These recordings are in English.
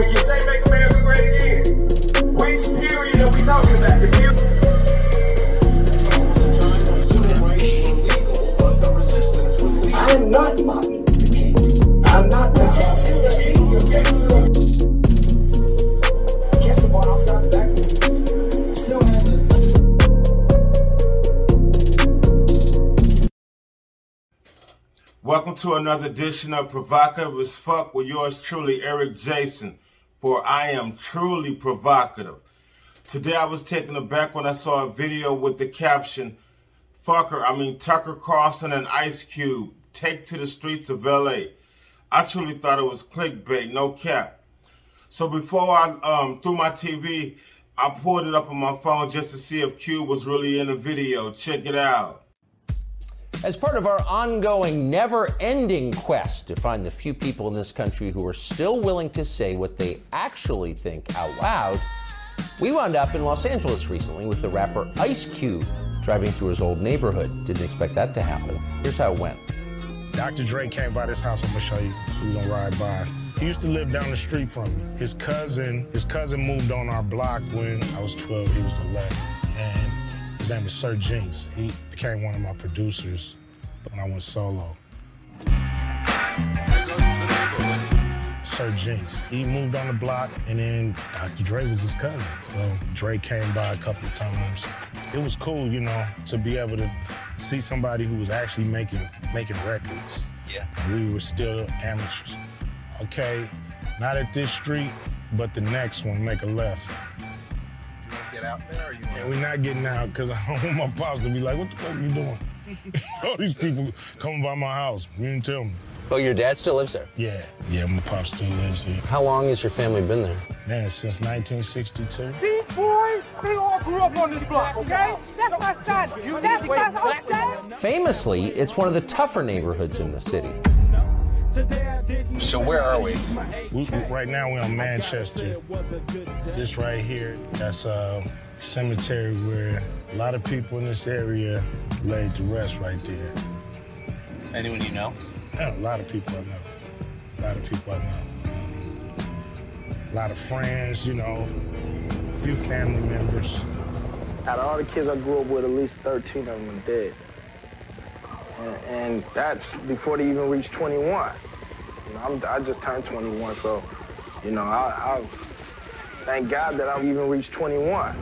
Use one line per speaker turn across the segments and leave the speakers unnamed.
When you say make America great again, which period are we talking about? The period.
I'm not Martin Luther I'm not Martin Luther King. Guess what? Outside the back. Still has a
Welcome to another edition of Provocative as Fuck with yours truly, Eric Jason, for I am truly provocative. Today I was taken aback when I saw a video with the caption, Fucker, I mean Tucker Carlson and Ice Cube, take to the streets of LA. I truly thought it was clickbait, no cap. So before I um, threw my TV, I pulled it up on my phone just to see if Cube was really in the video. Check it out.
As part of our ongoing, never ending quest to find the few people in this country who are still willing to say what they actually think out loud, we wound up in Los Angeles recently with the rapper Ice Cube driving through his old neighborhood. Didn't expect that to happen. Here's how it went.
Dr. Dre came by this house. I'm gonna show you. We're gonna ride by. He used to live down the street from me. His cousin, his cousin moved on our block when I was 12. He was 11, and his name is Sir Jinx. He became one of my producers when I went solo. Sir Jinx. He moved on the block, and then Dr. Dre was his cousin. So Dre came by a couple of times. It was cool, you know, to be able to see somebody who was actually making making records.
Yeah.
And we were still amateurs. Okay, not at this street, but the next one, make a left.
Get out there or you
And we're not getting out because I don't want my pops to be like, what the fuck are you doing? All these people coming by my house. You didn't tell me.
Oh, your dad still lives there?
Yeah, yeah, my pop still lives here.
How long has your family been there?
Man, since 1962.
These boys, they all grew up on this block, okay? That's my son. That's my son.
Famously, it's one of the tougher neighborhoods in the city.
So where are we?
We, we- right now we're on Manchester. This right here, that's a cemetery where a lot of people in this area laid to rest right there.
Anyone you know?
Yeah, a lot of people I know. A lot of people I know. Um, a lot of friends, you know, a few family members.
Out of all the kids I grew up with, at least 13 of them are dead. And, and that's before they even reached 21. You know, I'm, I just turned 21, so, you know, I, I thank God that I've even reached 21.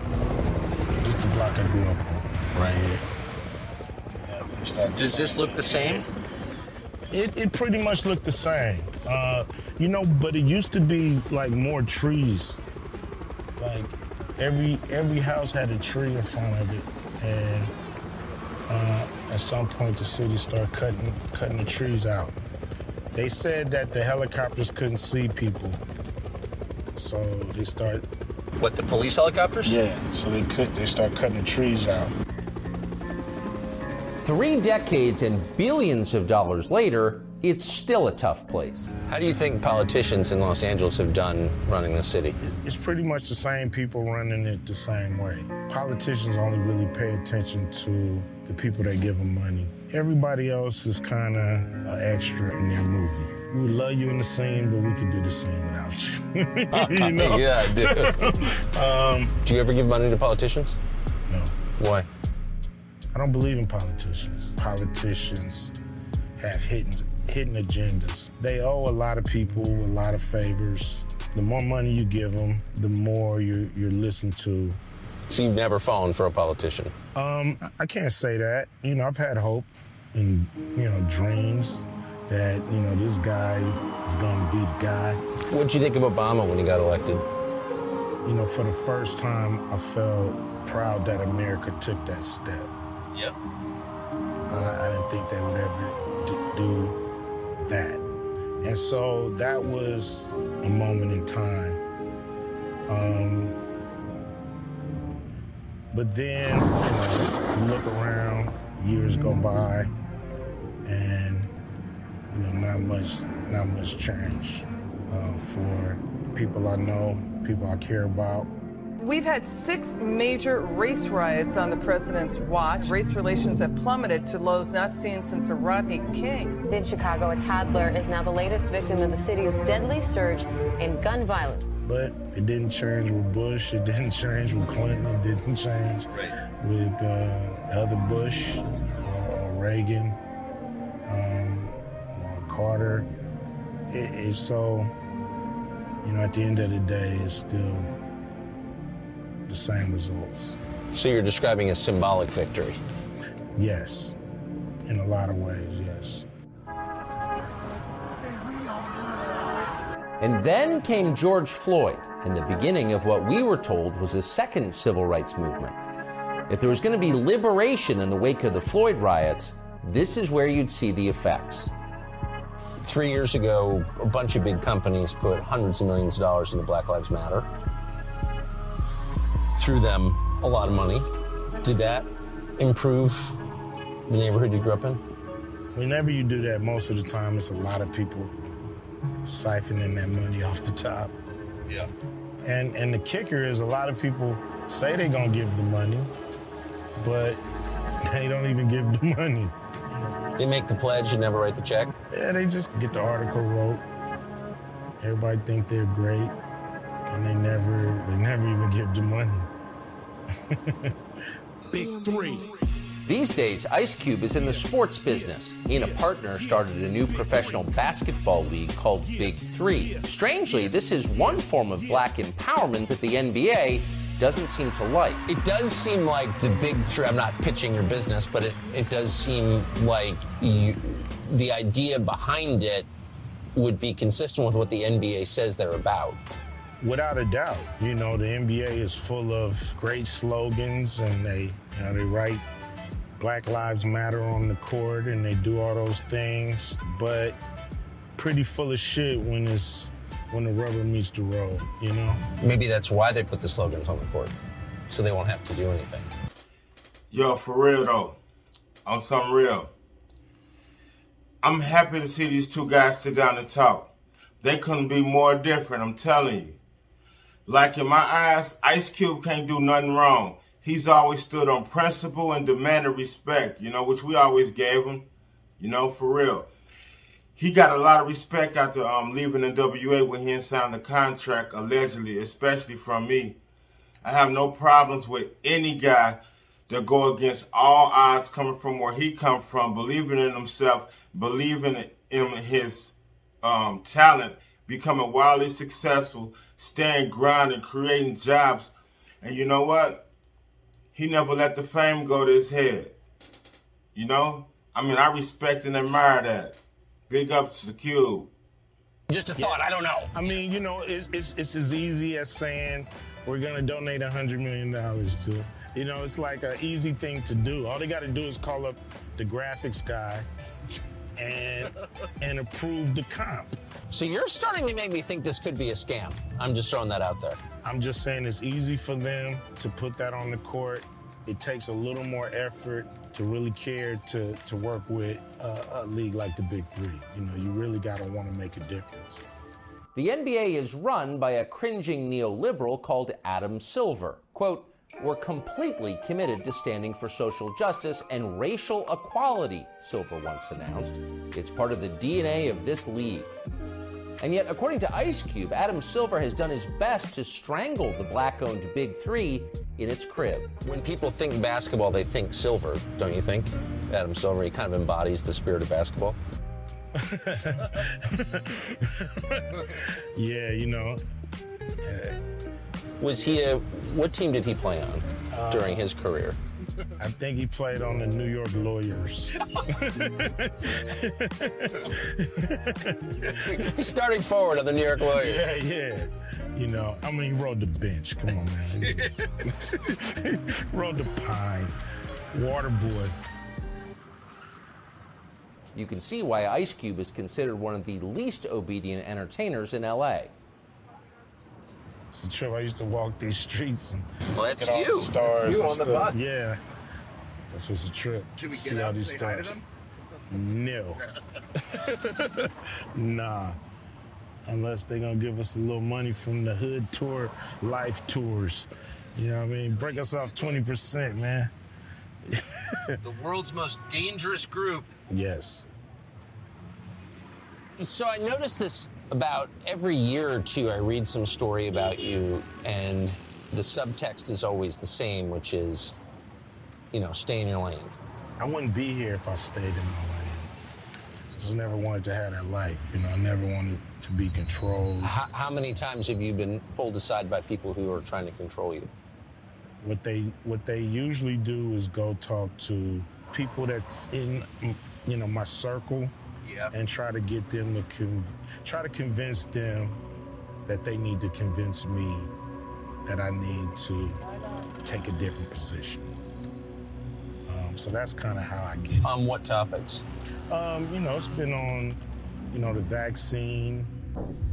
This the block I grew up on, right here. Yeah,
Does this look the same?
It, it pretty much looked the same. Uh, you know, but it used to be like more trees. Like every every house had a tree in front of it. And uh, at some point the city started cutting cutting the trees out. They said that the helicopters couldn't see people. So they start
What, the police helicopters?
yeah, so they could they start cutting the trees out.
Three decades and billions of dollars later, it's still a tough place.
How do you think politicians in Los Angeles have done running the city?
It's pretty much the same people running it the same way. Politicians only really pay attention to the people that give them money. Everybody else is kind of an extra in their movie. We would love you in the scene, but we could do the scene without you. you know?
yeah, I do.
Um,
do you ever give money to politicians?
no,
Why?
I don't believe in politicians. Politicians have hidden hidden agendas. They owe a lot of people a lot of favors. The more money you give them, the more you're, you're listened to.
So you've never fallen for a politician?
Um, I can't say that. You know, I've had hope and, you know, dreams that, you know, this guy is going to be the guy.
What did you think of Obama when he got elected?
You know, for the first time, I felt proud that America took that step.
Yep.
Uh, I didn't think they would ever d- do that. And so that was a moment in time. Um, but then, you know, you look around, years go by, and you know, not much, not much change uh, for people I know, people I care about.
We've had six major race riots on the president's watch. Race relations have plummeted to lows not seen since the Rodney King.
In Chicago, a toddler is now the latest victim of the city's deadly surge in gun violence.
But it didn't change with Bush. It didn't change with Clinton. It didn't change with uh, other Bush or, or Reagan um, or Carter. It, it's so, you know, at the end of the day, it's still the same results.
So you're describing a symbolic victory.
Yes, in a lot of ways, yes.
And then came George Floyd, and the beginning of what we were told was a second civil rights movement. If there was going to be liberation in the wake of the Floyd riots, this is where you'd see the effects.
Three years ago, a bunch of big companies put hundreds of millions of dollars into Black Lives Matter. Threw them a lot of money. Did that improve the neighborhood you grew up in?
Whenever you do that, most of the time it's a lot of people siphoning that money off the top.
Yeah.
And and the kicker is a lot of people say they're gonna give the money, but they don't even give the money.
They make the pledge and never write the check?
Yeah, they just get the article wrote. Everybody think they're great, and they never they never even give the money.
Big three.
These days, Ice Cube is in the sports business. He and a partner started a new professional basketball league called Big Three. Strangely, this is one form of black empowerment that the NBA doesn't seem to like.
It does seem like the big three. I'm not pitching your business, but it, it does seem like you, the idea behind it would be consistent with what the NBA says they're about.
Without a doubt, you know the NBA is full of great slogans, and they you know they write Black Lives Matter on the court, and they do all those things, but pretty full of shit when it's when the rubber meets the road, you know.
Maybe that's why they put the slogans on the court, so they won't have to do anything.
Yo, for real though, on something real. I'm happy to see these two guys sit down and talk. They couldn't be more different, I'm telling you. Like in my eyes, Ice Cube can't do nothing wrong. He's always stood on principle and demanded respect, you know, which we always gave him, you know, for real. He got a lot of respect after um, leaving the WA when he signed the contract, allegedly, especially from me. I have no problems with any guy that go against all odds coming from where he come from, believing in himself, believing in his um, talent, becoming wildly successful, staying grounded, creating jobs. And you know what? He never let the fame go to his head. You know? I mean, I respect and admire that. Big up to the Cube.
Just a thought, I don't know.
I mean, you know, it's it's, it's as easy as saying we're gonna donate a hundred million dollars to. You know, it's like an easy thing to do. All they got to do is call up the graphics guy and and approve the comp.
So you're starting to make me think this could be a scam. I'm just throwing that out there.
I'm just saying it's easy for them to put that on the court. It takes a little more effort to really care to to work with a, a league like the Big Three. You know, you really got to want to make a difference.
The NBA is run by a cringing neoliberal called Adam Silver. Quote, we're completely committed to standing for social justice and racial equality, Silver once announced. It's part of the DNA of this league. And yet, according to Ice Cube, Adam Silver has done his best to strangle the black owned Big Three in its crib.
When people think basketball, they think silver, don't you think? Adam Silver, he kind of embodies the spirit of basketball.
yeah, you know.
Was he a, what team did he play on uh, during his career?
I think he played on the New York Lawyers.
Starting forward on the New York Lawyers.
Yeah, yeah. You know, I mean, he rode the bench. Come on, man. rode the pine. Water boy.
You can see why Ice Cube is considered one of the least obedient entertainers in LA.
It's a trip. I used to walk these streets and
well, that's
look at all
you.
the stars.
You
and
on the bus.
Yeah. That's what's a trip.
Should we
See
get
all these
and say hi to
stars.
them?
No. nah. Unless they're gonna give us a little money from the hood tour life tours. You know what I mean? Break us off 20%, man.
the world's most dangerous group.
Yes.
So I noticed this about every year or two. I read some story about you, and the subtext is always the same, which is, you know, stay in your lane.
I wouldn't be here if I stayed in my lane. I just never wanted to have that life. You know, I never wanted to be controlled.
How, how many times have you been pulled aside by people who are trying to control you?
What they what they usually do is go talk to people that's in you know my circle
Yep.
and try to get them to conv- try to convince them that they need to convince me that I need to take a different position. Um, so that's kind of how I get.
On what topics?
Um, you know, it's been on, you know, the vaccine.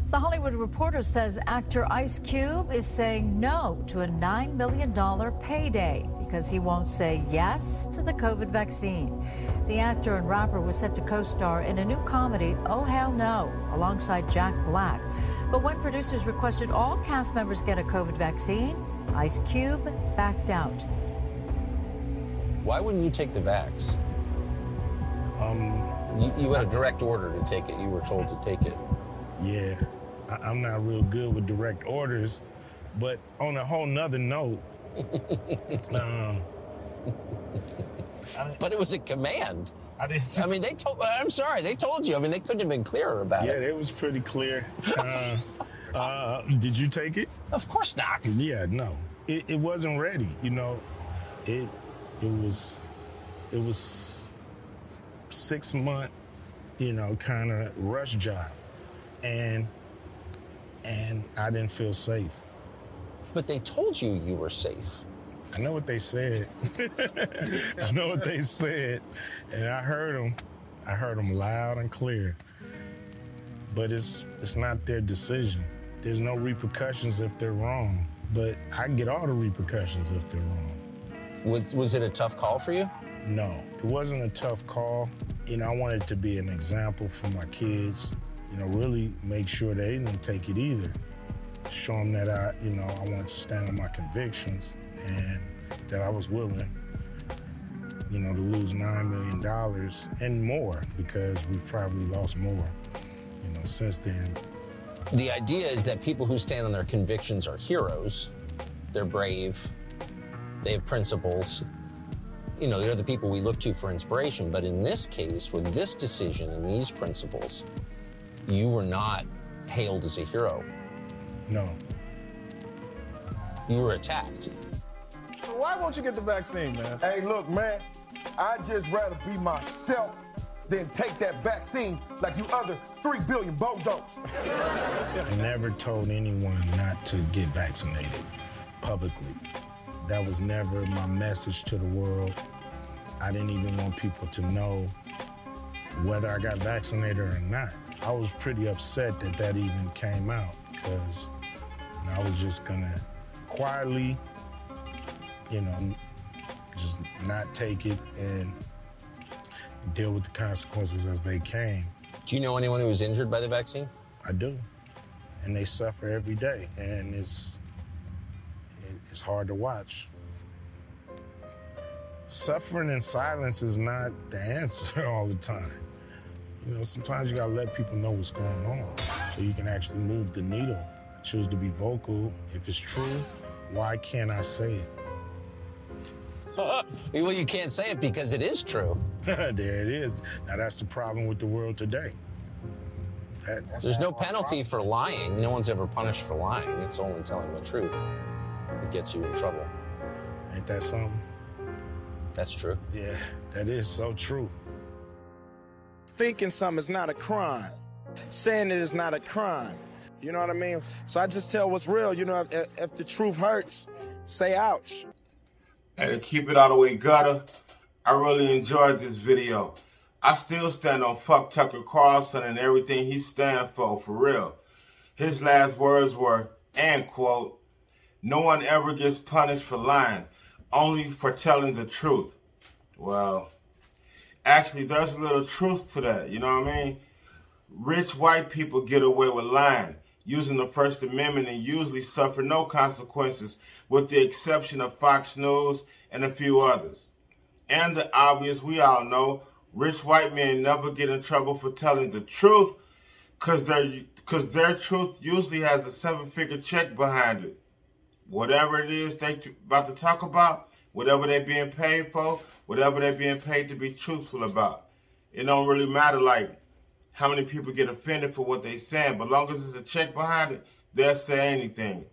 The Hollywood Reporter says actor Ice Cube is saying no to a $9 million payday because he won't say yes to the COVID vaccine. The actor and rapper was set to co star in a new comedy, Oh Hell No, alongside Jack Black. But when producers requested all cast members get a COVID vaccine, Ice Cube backed out.
Why wouldn't you take the vax?
Um,
you, you had a direct order to take it. You were told to take it.
Yeah, I, I'm not real good with direct orders, but on a whole nother note, um,
But it was a command.
I didn't.
I mean, they told. I'm sorry, they told you. I mean, they couldn't have been clearer about
yeah,
it.
Yeah, it was pretty clear. Uh, uh, did you take it?
Of course not.
Yeah, no, it, it wasn't ready. You know, it it was it was six month, you know, kind of rush job, and and I didn't feel safe.
But they told you you were safe.
I know what they said. I know what they said, and I heard them. I heard them loud and clear. But it's it's not their decision. There's no repercussions if they're wrong. But I get all the repercussions if they're wrong.
Was was it a tough call for you?
No, it wasn't a tough call. You know, I wanted to be an example for my kids. You know, really make sure they didn't take it either. Show them that I, you know, I wanted to stand on my convictions and that I was willing, you know, to lose nine million dollars and more because we've probably lost more, you know, since then.
The idea is that people who stand on their convictions are heroes. They're brave. They have principles. You know, they're the people we look to for inspiration. But in this case, with this decision and these principles, you were not hailed as a hero.
No.
You were attacked.
Why won't you get the vaccine, man? Hey, look, man, I'd just rather be myself than take that vaccine like you other three billion bozos.
I never told anyone not to get vaccinated publicly. That was never my message to the world. I didn't even want people to know whether I got vaccinated or not. I was pretty upset that that even came out because you know, I was just gonna quietly, you know, just not take it and deal with the consequences as they came.
Do you know anyone who was injured by the vaccine?
I do. And they suffer every day. And it's it's hard to watch. Suffering in silence is not the answer all the time. You know, sometimes you gotta let people know what's going on so you can actually move the needle. I choose to be vocal. If it's true, why can't I say it?
well, you can't say it because it is true.
there it is. Now that's the problem with the world today. That, that's
There's no penalty for lying. No one's ever punished for lying. It's only telling the truth that gets you in trouble.
Ain't that something?
That's true.
Yeah, that is so true.
Thinking something is not a crime. Saying it is not a crime. You know what I mean? So I just tell what's real. You know, if, if the truth hurts, say ouch.
And to keep it all the way gutter, I really enjoyed this video. I still stand on fuck Tucker Carlson and everything he stand for, for real. His last words were, and quote, no one ever gets punished for lying, only for telling the truth. Well, actually, there's a little truth to that, you know what I mean? Rich white people get away with lying. using the First Amendment and usually suffer no consequences, with the exception of Fox News and a few others. And the obvious, we all know, rich white men never get in trouble for telling the truth because their, cause their truth usually has a seven figure check behind it. Whatever it is they about to talk about, whatever they're being paid for, whatever they're being paid to be truthful about. It don't really matter like how many people get offended for what they saying, but long as there's a check behind it, they'll say anything.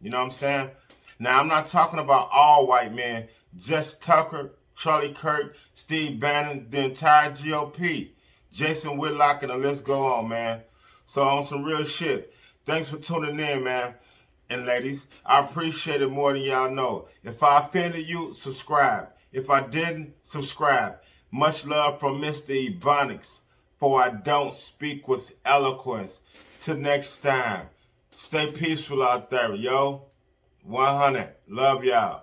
You know what I'm saying? Now I'm not talking about all white men, just Tucker, Charlie Kirk, Steve Bannon, the entire GOP, Jason Whitlock, and the list go on, man. So on some real shit. Thanks for tuning in, man. And ladies, I appreciate it more than y'all know. If I offended you, subscribe. If I didn't, subscribe. Much love from Mr. Ebonics, for I don't speak with eloquence. Till next time, stay peaceful out there, yo. 100. Love y'all.